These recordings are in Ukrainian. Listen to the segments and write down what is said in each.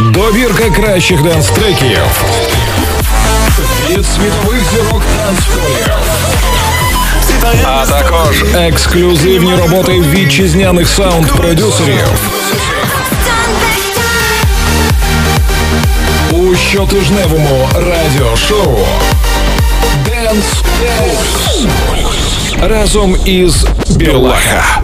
Добірка кращих денс-треків від світових зірок танцполів. А також ексклюзивні роботи вітчизняних саунд-продюсерів. У щотижневому радіошоу Dance Pulse разом із Білаха.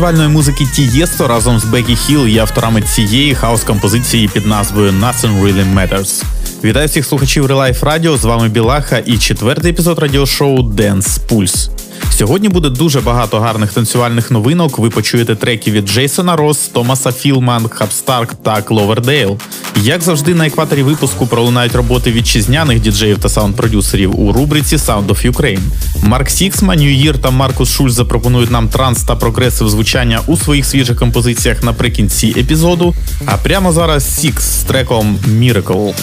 Танцювальної музики Tiësto разом з Becky Hill є авторами цієї хаус-композиції під назвою Nothing Really Matters. Вітаю всіх слухачів Релайф Радіо. З вами Білаха і четвертий епізод радіошоу Dance Pulse. Сьогодні буде дуже багато гарних танцювальних новинок. Ви почуєте треки від Джейсона Росс, Томаса Філман, Хабстарк та Кловердейл. Як завжди, на екваторі випуску пролунають роботи вітчизняних діджеїв та саунд-продюсерів у рубриці Sound of Ukraine. Марк Сіксма, Ньюїр та Маркус Шульц запропонують нам транс та прогресив звучання у своїх свіжих композиціях наприкінці епізоду. А прямо зараз Сікс з треком Miracle.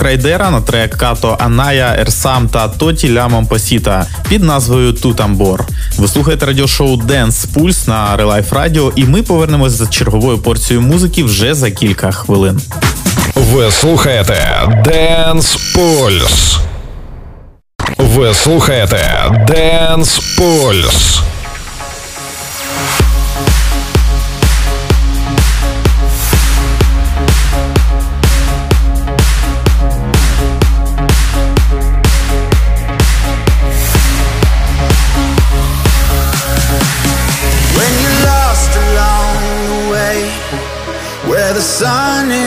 Крайдера на трек Като Аная, Ерсам та Тоті Лямом Посіта під назвою Тутамбор. Ви слухаєте радіошоу Dance Pulse на Relife Radio і ми повернемось за черговою порцією музики вже за кілька хвилин. Ви слухаєте Dance Pulse. Ви слухаєте Dance Pulse.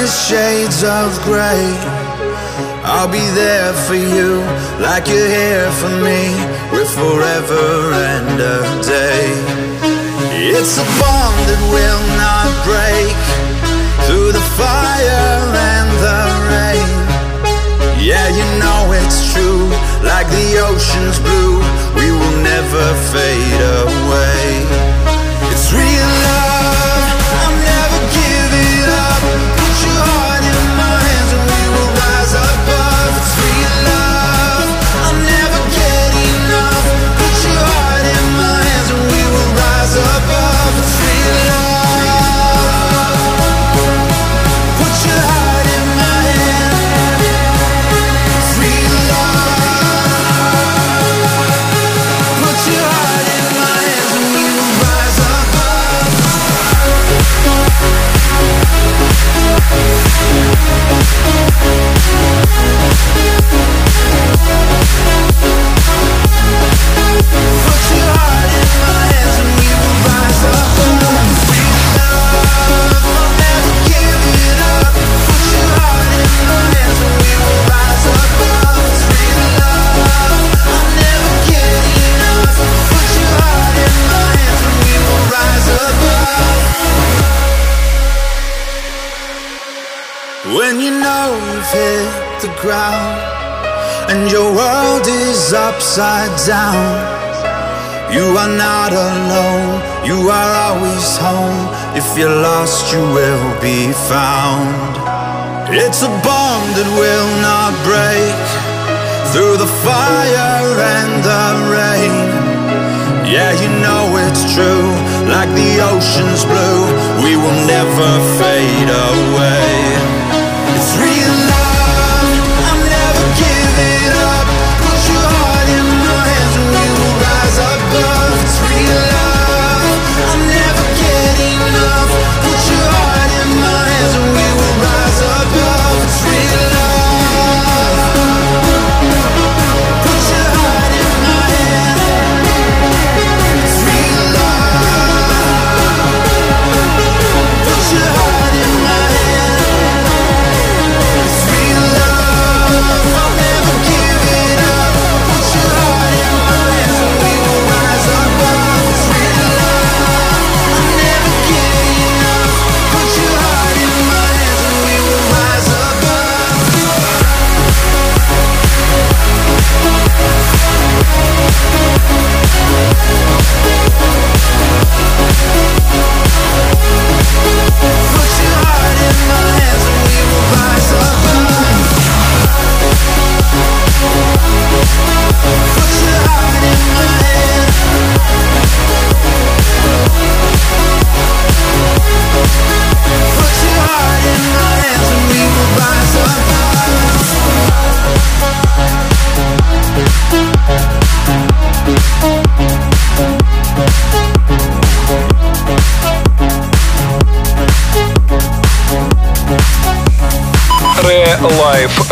Is shades of gray. I'll be there for you, like you're here for me. We're forever and a day. It's a bond that will not break through the fire and the rain. Yeah, you know it's true, like the ocean's blue. We will never fade away. Upside down. You are not alone, you are always home. If you're lost, you will be found. It's a bond that will not break through the fire and the rain. Yeah, you know it's true, like the ocean's blue, we will never fade away. It's real love, I'm never giving up.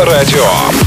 Радіо.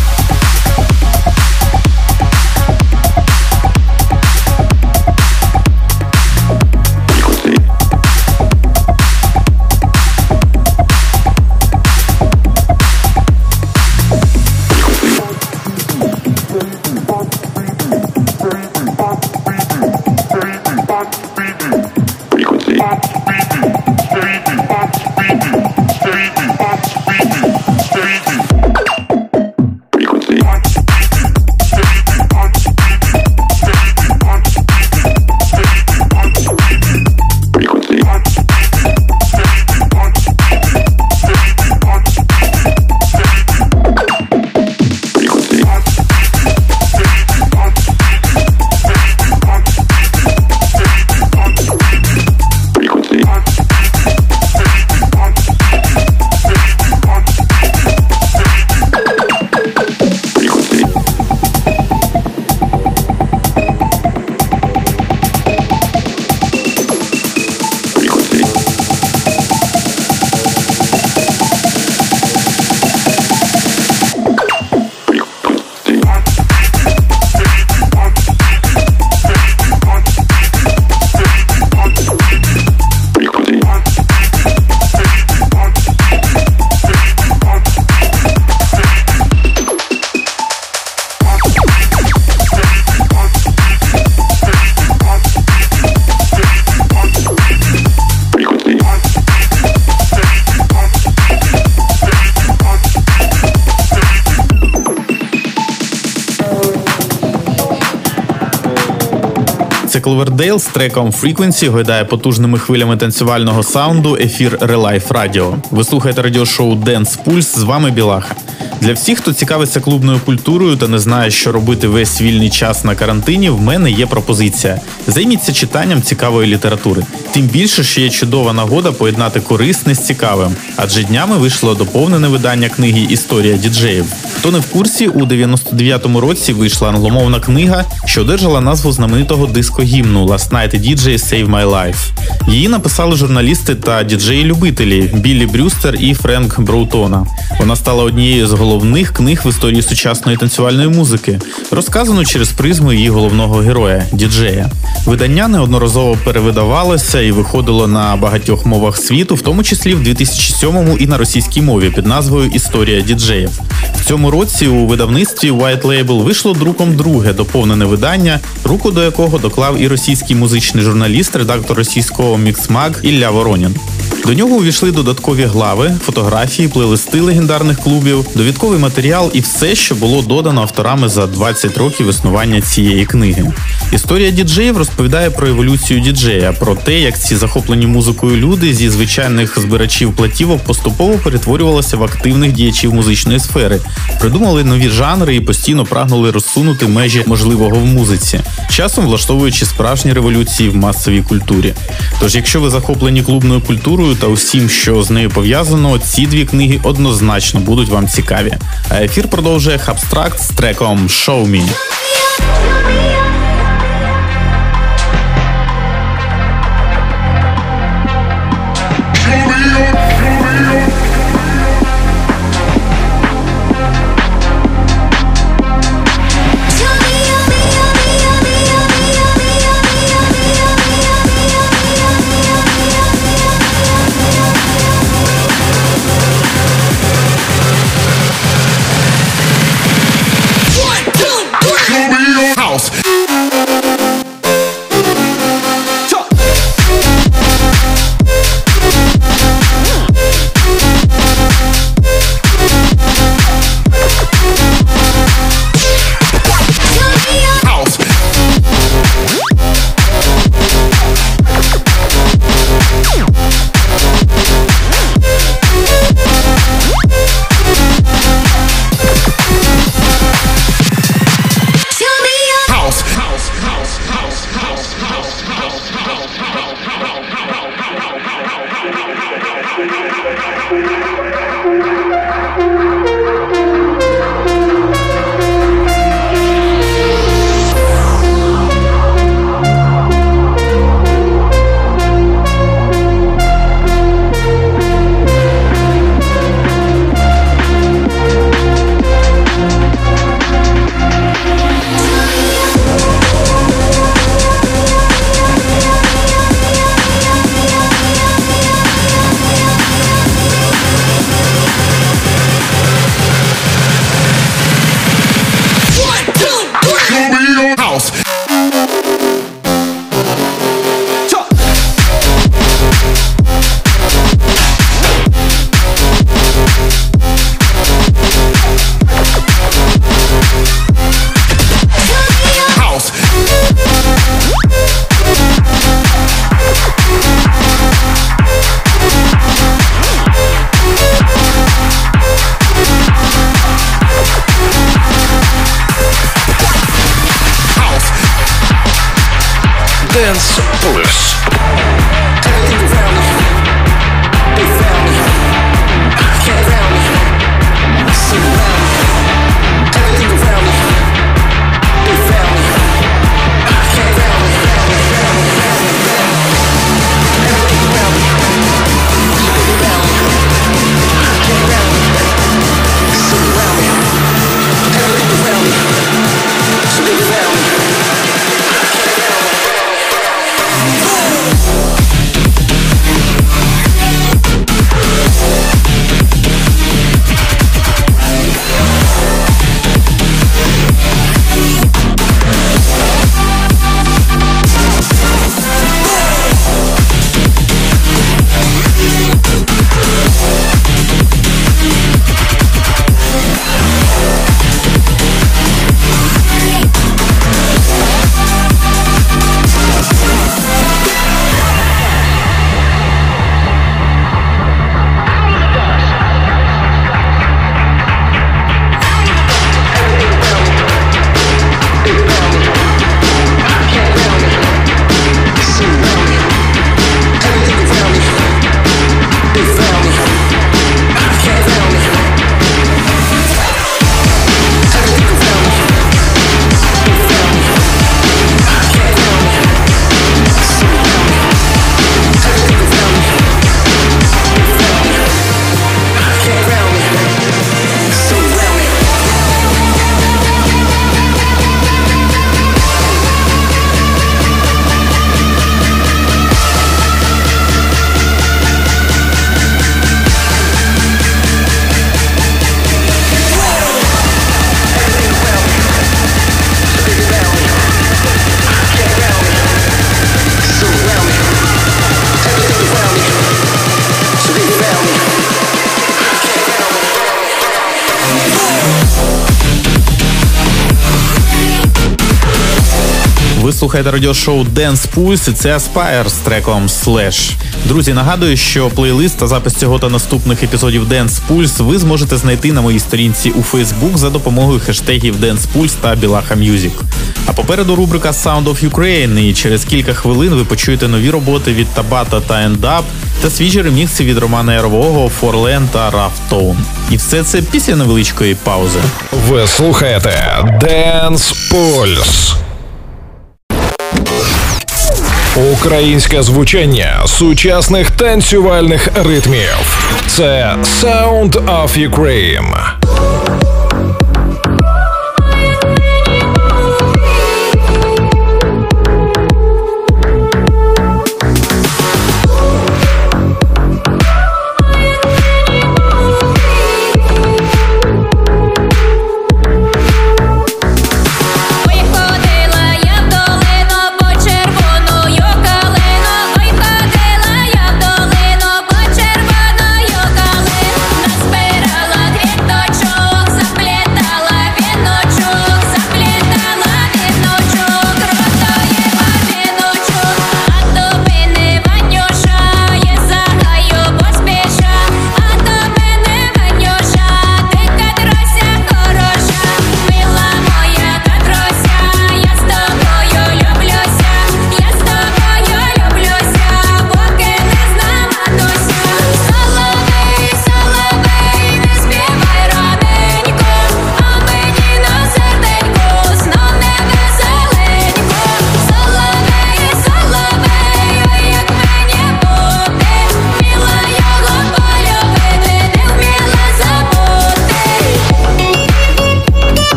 Cloverdale з треком Frequency гойдає потужними хвилями танцювального саунду ефір Relife Radio. Ви слухаєте радіошоу Dance Pulse, з вами Білаха. Для всіх, хто цікавиться клубною культурою та не знає, що робити весь вільний час на карантині, в мене є пропозиція. Займіться читанням цікавої літератури. Тим більше, що є чудова нагода поєднати корисне з цікавим. Адже днями вийшло доповнене видання книги Історія діджеїв. Хто не в курсі, у 99-му році вийшла англомовна книга, що одержала назву знаменитого диско-гімну Last Night DJ Save My Life. Її написали журналісти та діджеї-любителі Біллі Брюстер і Френк Броутона. Вона стала однією з головних книг в історії сучасної танцювальної музики, розказану через призму її головного героя діджея. Видання неодноразово перевидавалося і виходило на багатьох мовах світу, в тому числі в 2007-му і на російській мові під назвою Історія діджеїв. В цьому році у видавництві White Label вийшло друком друге доповнене видання, руку до якого доклав і російський музичний журналіст, редактор російського Міксмаг Ілля Воронін. До нього увійшли додаткові глави, фотографії, плейлисти легендарних клубів, довідковий матеріал і все, що було додано авторами за 20 років існування цієї книги. Історія діджеїв розповідає про еволюцію діджея, про те, як ці захоплені музикою люди зі звичайних збирачів платівок поступово перетворювалися в активних діячів музичної сфери, придумали нові жанри і постійно прагнули розсунути межі можливого в музиці, часом влаштовуючи справжні революції в масовій культурі. Тож, якщо ви захоплені клубною культурою та усім, що з нею пов'язано, ці дві книги однозначно будуть вам цікаві. А ефір продовжує Хабстракт з треком «Show Me». Слухаєте радіошоу Dance Pulse і це Aspire з треком Slash. Друзі, нагадую, що плейлист та запис цього та наступних епізодів Dance Pulse ви зможете знайти на моїй сторінці у Facebook за допомогою хештегів Dance Pulse та Білаха Music. А попереду рубрика Sound of Ukraine, і через кілька хвилин ви почуєте нові роботи від Табата та Up та свіжі ремікси від Романа Ярового, Forlen та Tone. І все це після невеличкої паузи. Ви слухаєте Dance Pulse. Українське звучання сучасних танцювальних ритмів. Це Sound of Ukraine.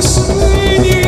思念。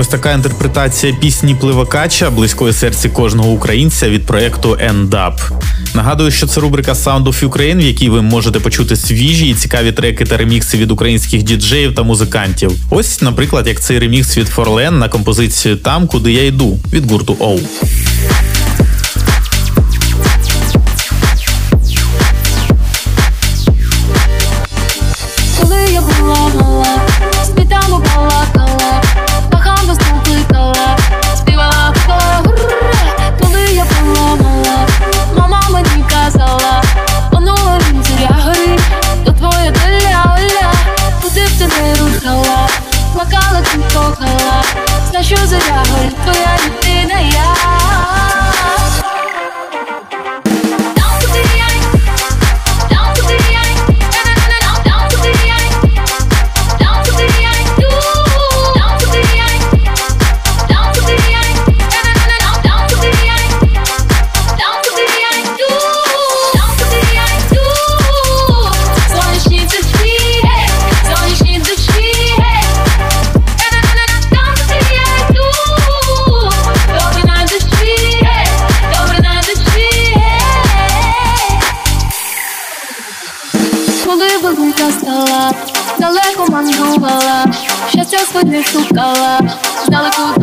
Ось така інтерпретація пісні Пливакача близької серці кожного українця від проекту ЕНДАП. Нагадую, що це рубрика Sound of Ukraine, в якій ви можете почути свіжі і цікаві треки та ремікси від українських діджеїв та музикантів. Ось, наприклад, як цей ремікс від Форлен на композицію Там, куди я йду від гурту Оу. Choose that I не шукала, здалеку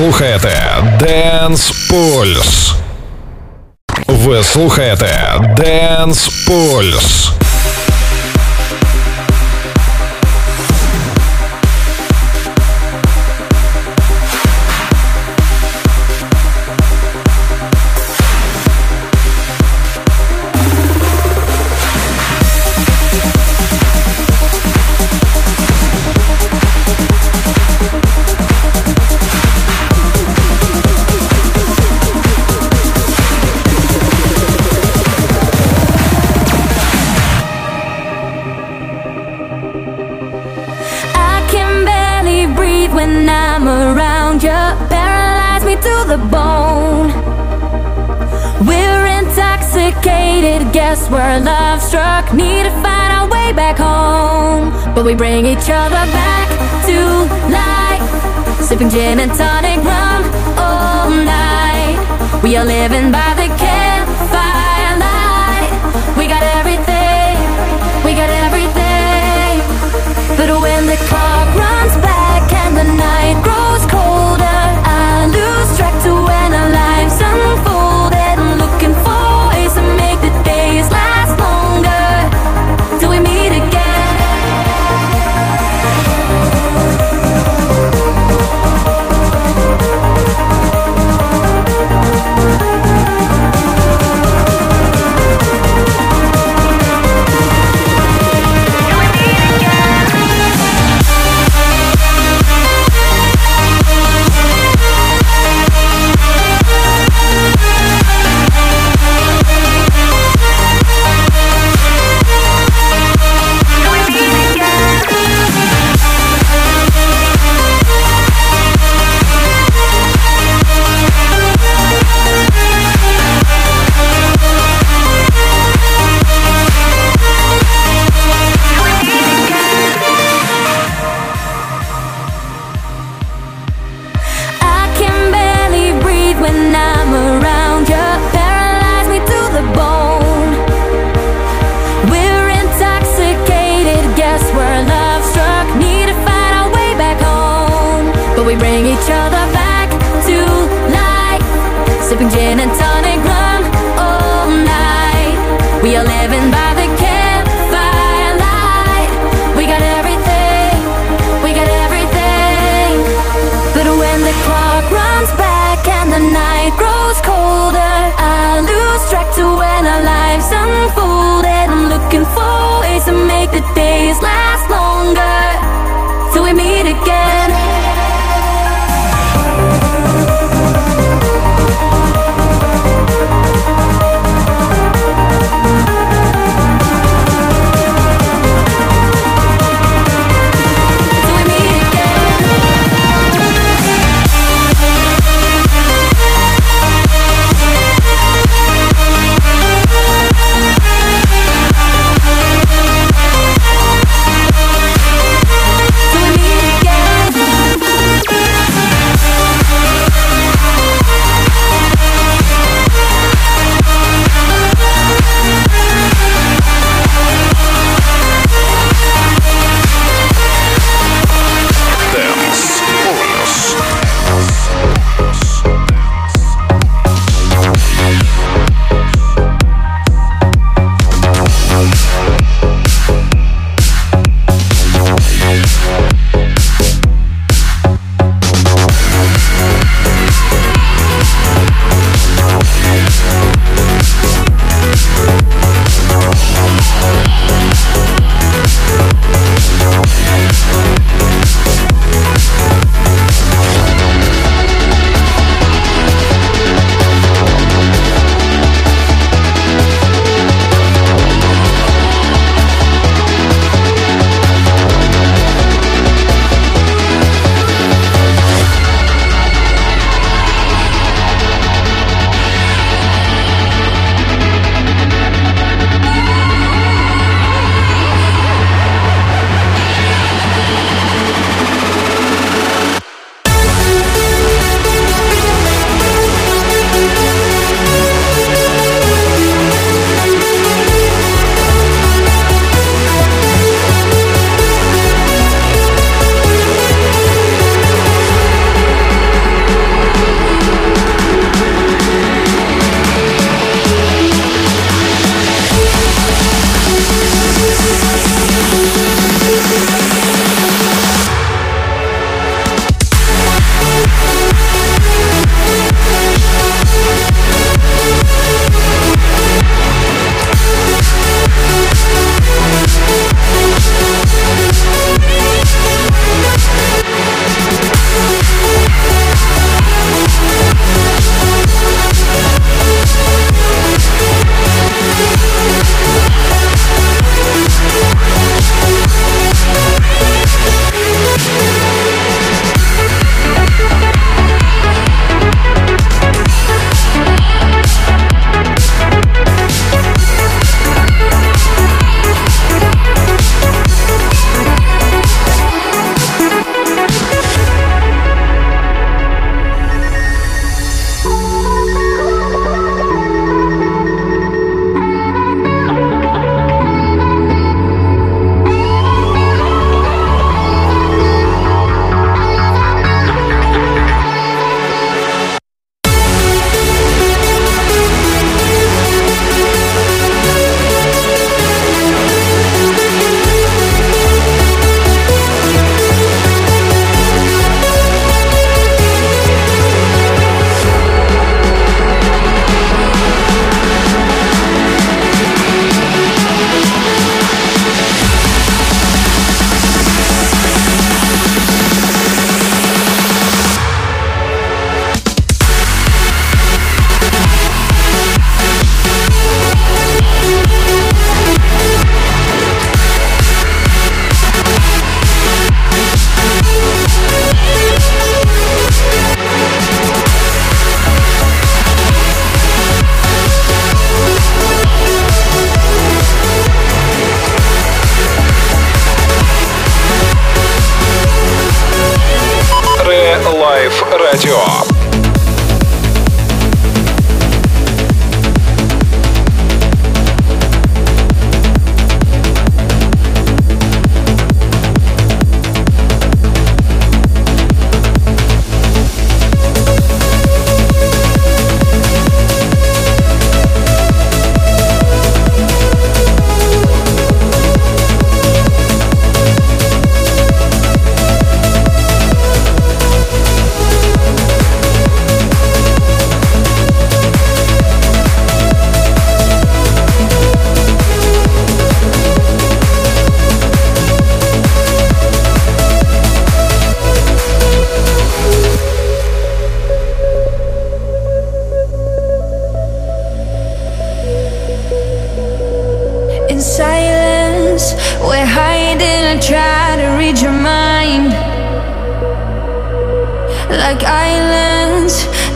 слухаєте Dance Pulse. Ви слухаєте Dance Pulse. place where love struck. Need to find our way back home. But we bring each other back to life. Sipping gin and tonic rum all night. We are living by the.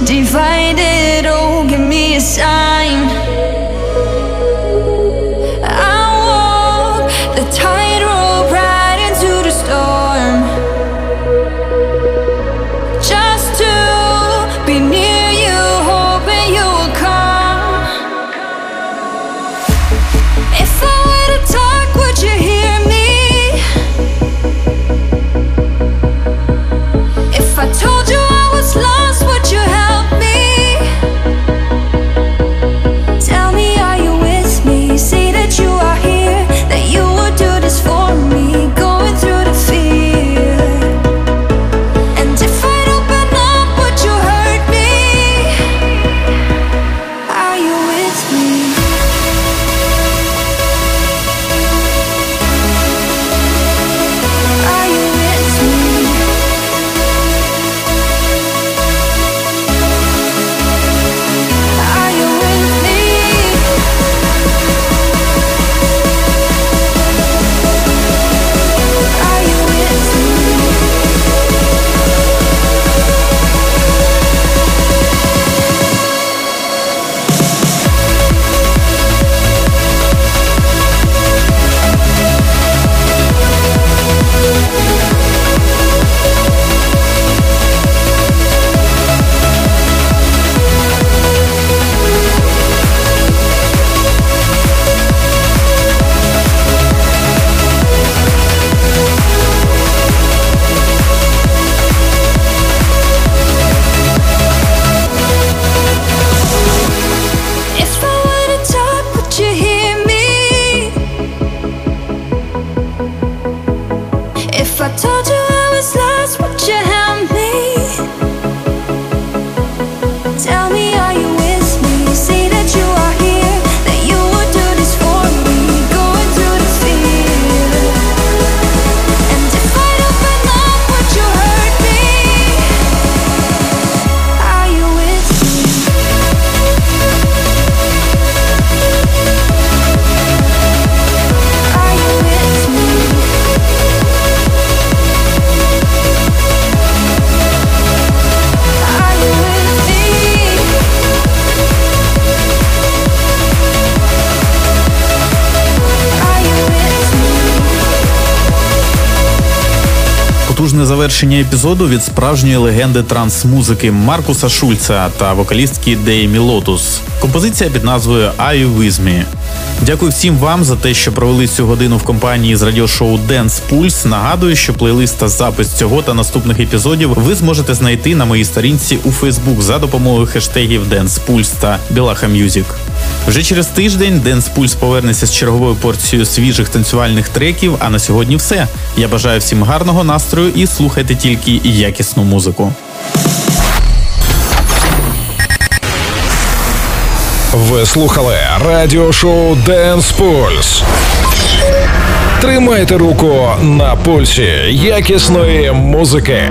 Divided, oh, give me a sign. Завершення епізоду від справжньої легенди транс-музики Маркуса Шульца та вокалістки Деймі Лотус. Композиція під назвою «Are You With Me?». Дякую всім вам за те, що провели цю годину в компанії з радіошоу Dance Pulse. Нагадую, що плейлист та запис цього та наступних епізодів ви зможете знайти на моїй сторінці у Facebook за допомогою хештегів Dance Pulse та Білаха Music. Вже через тиждень Dance Pulse повернеться з черговою порцією свіжих танцювальних треків. А на сьогодні все. Я бажаю всім гарного настрою і слухайте тільки якісну музику. Ви слухали радіошоу Dance Pulse. Тримайте руку на пульсі якісної музики.